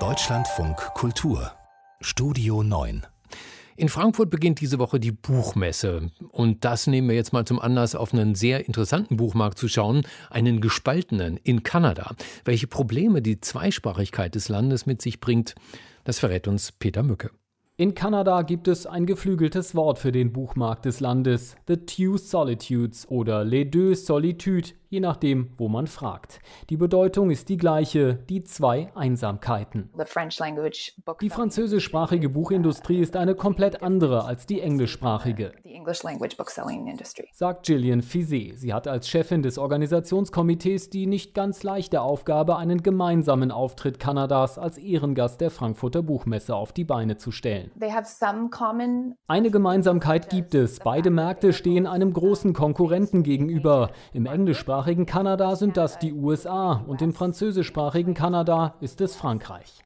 Deutschlandfunk Kultur Studio 9 in Frankfurt beginnt diese Woche die Buchmesse. Und das nehmen wir jetzt mal zum Anlass, auf einen sehr interessanten Buchmarkt zu schauen, einen gespaltenen in Kanada. Welche Probleme die Zweisprachigkeit des Landes mit sich bringt, das verrät uns Peter Mücke. In Kanada gibt es ein geflügeltes Wort für den Buchmarkt des Landes, The Two Solitudes oder Les Deux Solitudes, je nachdem, wo man fragt. Die Bedeutung ist die gleiche, die zwei Einsamkeiten. Die französischsprachige Buchindustrie ist eine komplett andere als die englischsprachige, sagt Gillian Fizet. Sie hat als Chefin des Organisationskomitees die nicht ganz leichte Aufgabe, einen gemeinsamen Auftritt Kanadas als Ehrengast der Frankfurter Buchmesse auf die Beine zu stellen. Eine Gemeinsamkeit gibt es. Beide Märkte stehen einem großen Konkurrenten gegenüber. Im englischsprachigen englischsprachigen Kanada sind das die USA und im französischsprachigen Kanada ist es Frankreich.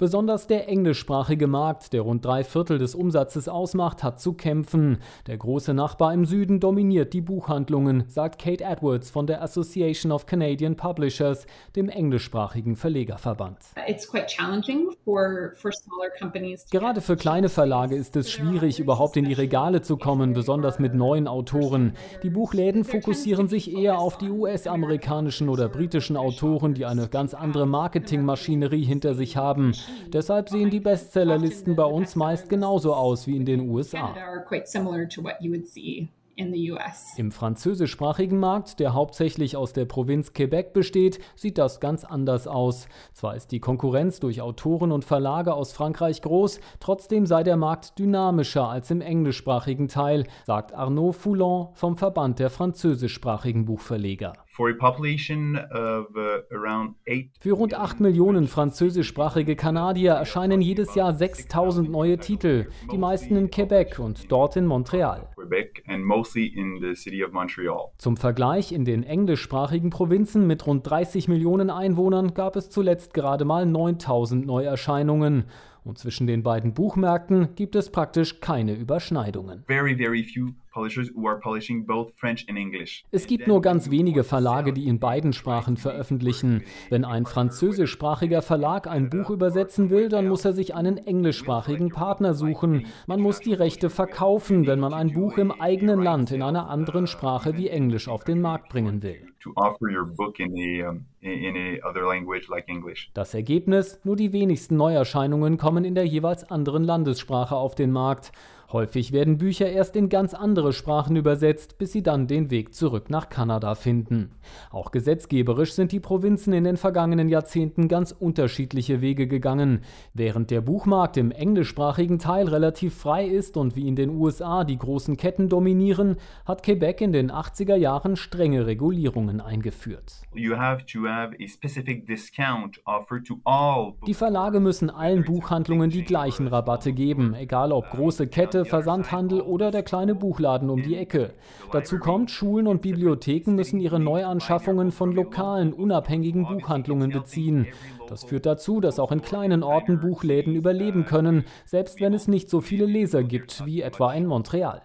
Besonders der englischsprachige Markt, der rund drei Viertel des Umsatzes ausmacht, hat zu kämpfen. Der große Nachbar im Süden dominiert die Buchhandlungen, sagt Kate Edwards von der Association of Canadian Publishers, dem englischsprachigen Verlegerverband. Gerade für kleine Verlage ist es schwierig, überhaupt in die Regale zu kommen, besonders mit neuen Autoren. Die Buchläden fokussieren sich eher auf die US-amerikanischen oder britischen Autoren, die eine ganz andere Marketingmaschinerie hinter sich haben. Deshalb sehen die Bestsellerlisten bei uns meist genauso aus wie in den USA. Im französischsprachigen Markt, der hauptsächlich aus der Provinz Quebec besteht, sieht das ganz anders aus. Zwar ist die Konkurrenz durch Autoren und Verlage aus Frankreich groß, trotzdem sei der Markt dynamischer als im englischsprachigen Teil, sagt Arnaud Foulon vom Verband der französischsprachigen Buchverleger. Uh, Für rund 8 Millionen französischsprachige Kanadier erscheinen jedes Jahr 6000 neue Titel, die meisten in Quebec und dort in Montreal. Zum Vergleich, in den englischsprachigen Provinzen mit rund 30 Millionen Einwohnern gab es zuletzt gerade mal 9000 Neuerscheinungen. Und zwischen den beiden Buchmärkten gibt es praktisch keine Überschneidungen. Very, very few es gibt nur ganz wenige Verlage, die in beiden Sprachen veröffentlichen. Wenn ein französischsprachiger Verlag ein Buch übersetzen will, dann muss er sich einen englischsprachigen Partner suchen. Man muss die Rechte verkaufen, wenn man ein Buch im eigenen Land in einer anderen Sprache wie Englisch auf den Markt bringen will. Das Ergebnis, nur die wenigsten Neuerscheinungen kommen in der jeweils anderen Landessprache auf den Markt. Häufig werden Bücher erst in ganz andere Sprachen übersetzt, bis sie dann den Weg zurück nach Kanada finden. Auch gesetzgeberisch sind die Provinzen in den vergangenen Jahrzehnten ganz unterschiedliche Wege gegangen. Während der Buchmarkt im englischsprachigen Teil relativ frei ist und wie in den USA die großen Ketten dominieren, hat Quebec in den 80er Jahren strenge Regulierungen eingeführt. Die Verlage müssen allen Buchhandlungen die gleichen Rabatte geben, egal ob große Kette Versandhandel oder der kleine Buchladen um die Ecke. Dazu kommt, Schulen und Bibliotheken müssen ihre Neuanschaffungen von lokalen, unabhängigen Buchhandlungen beziehen. Das führt dazu, dass auch in kleinen Orten Buchläden überleben können, selbst wenn es nicht so viele Leser gibt wie etwa in Montreal.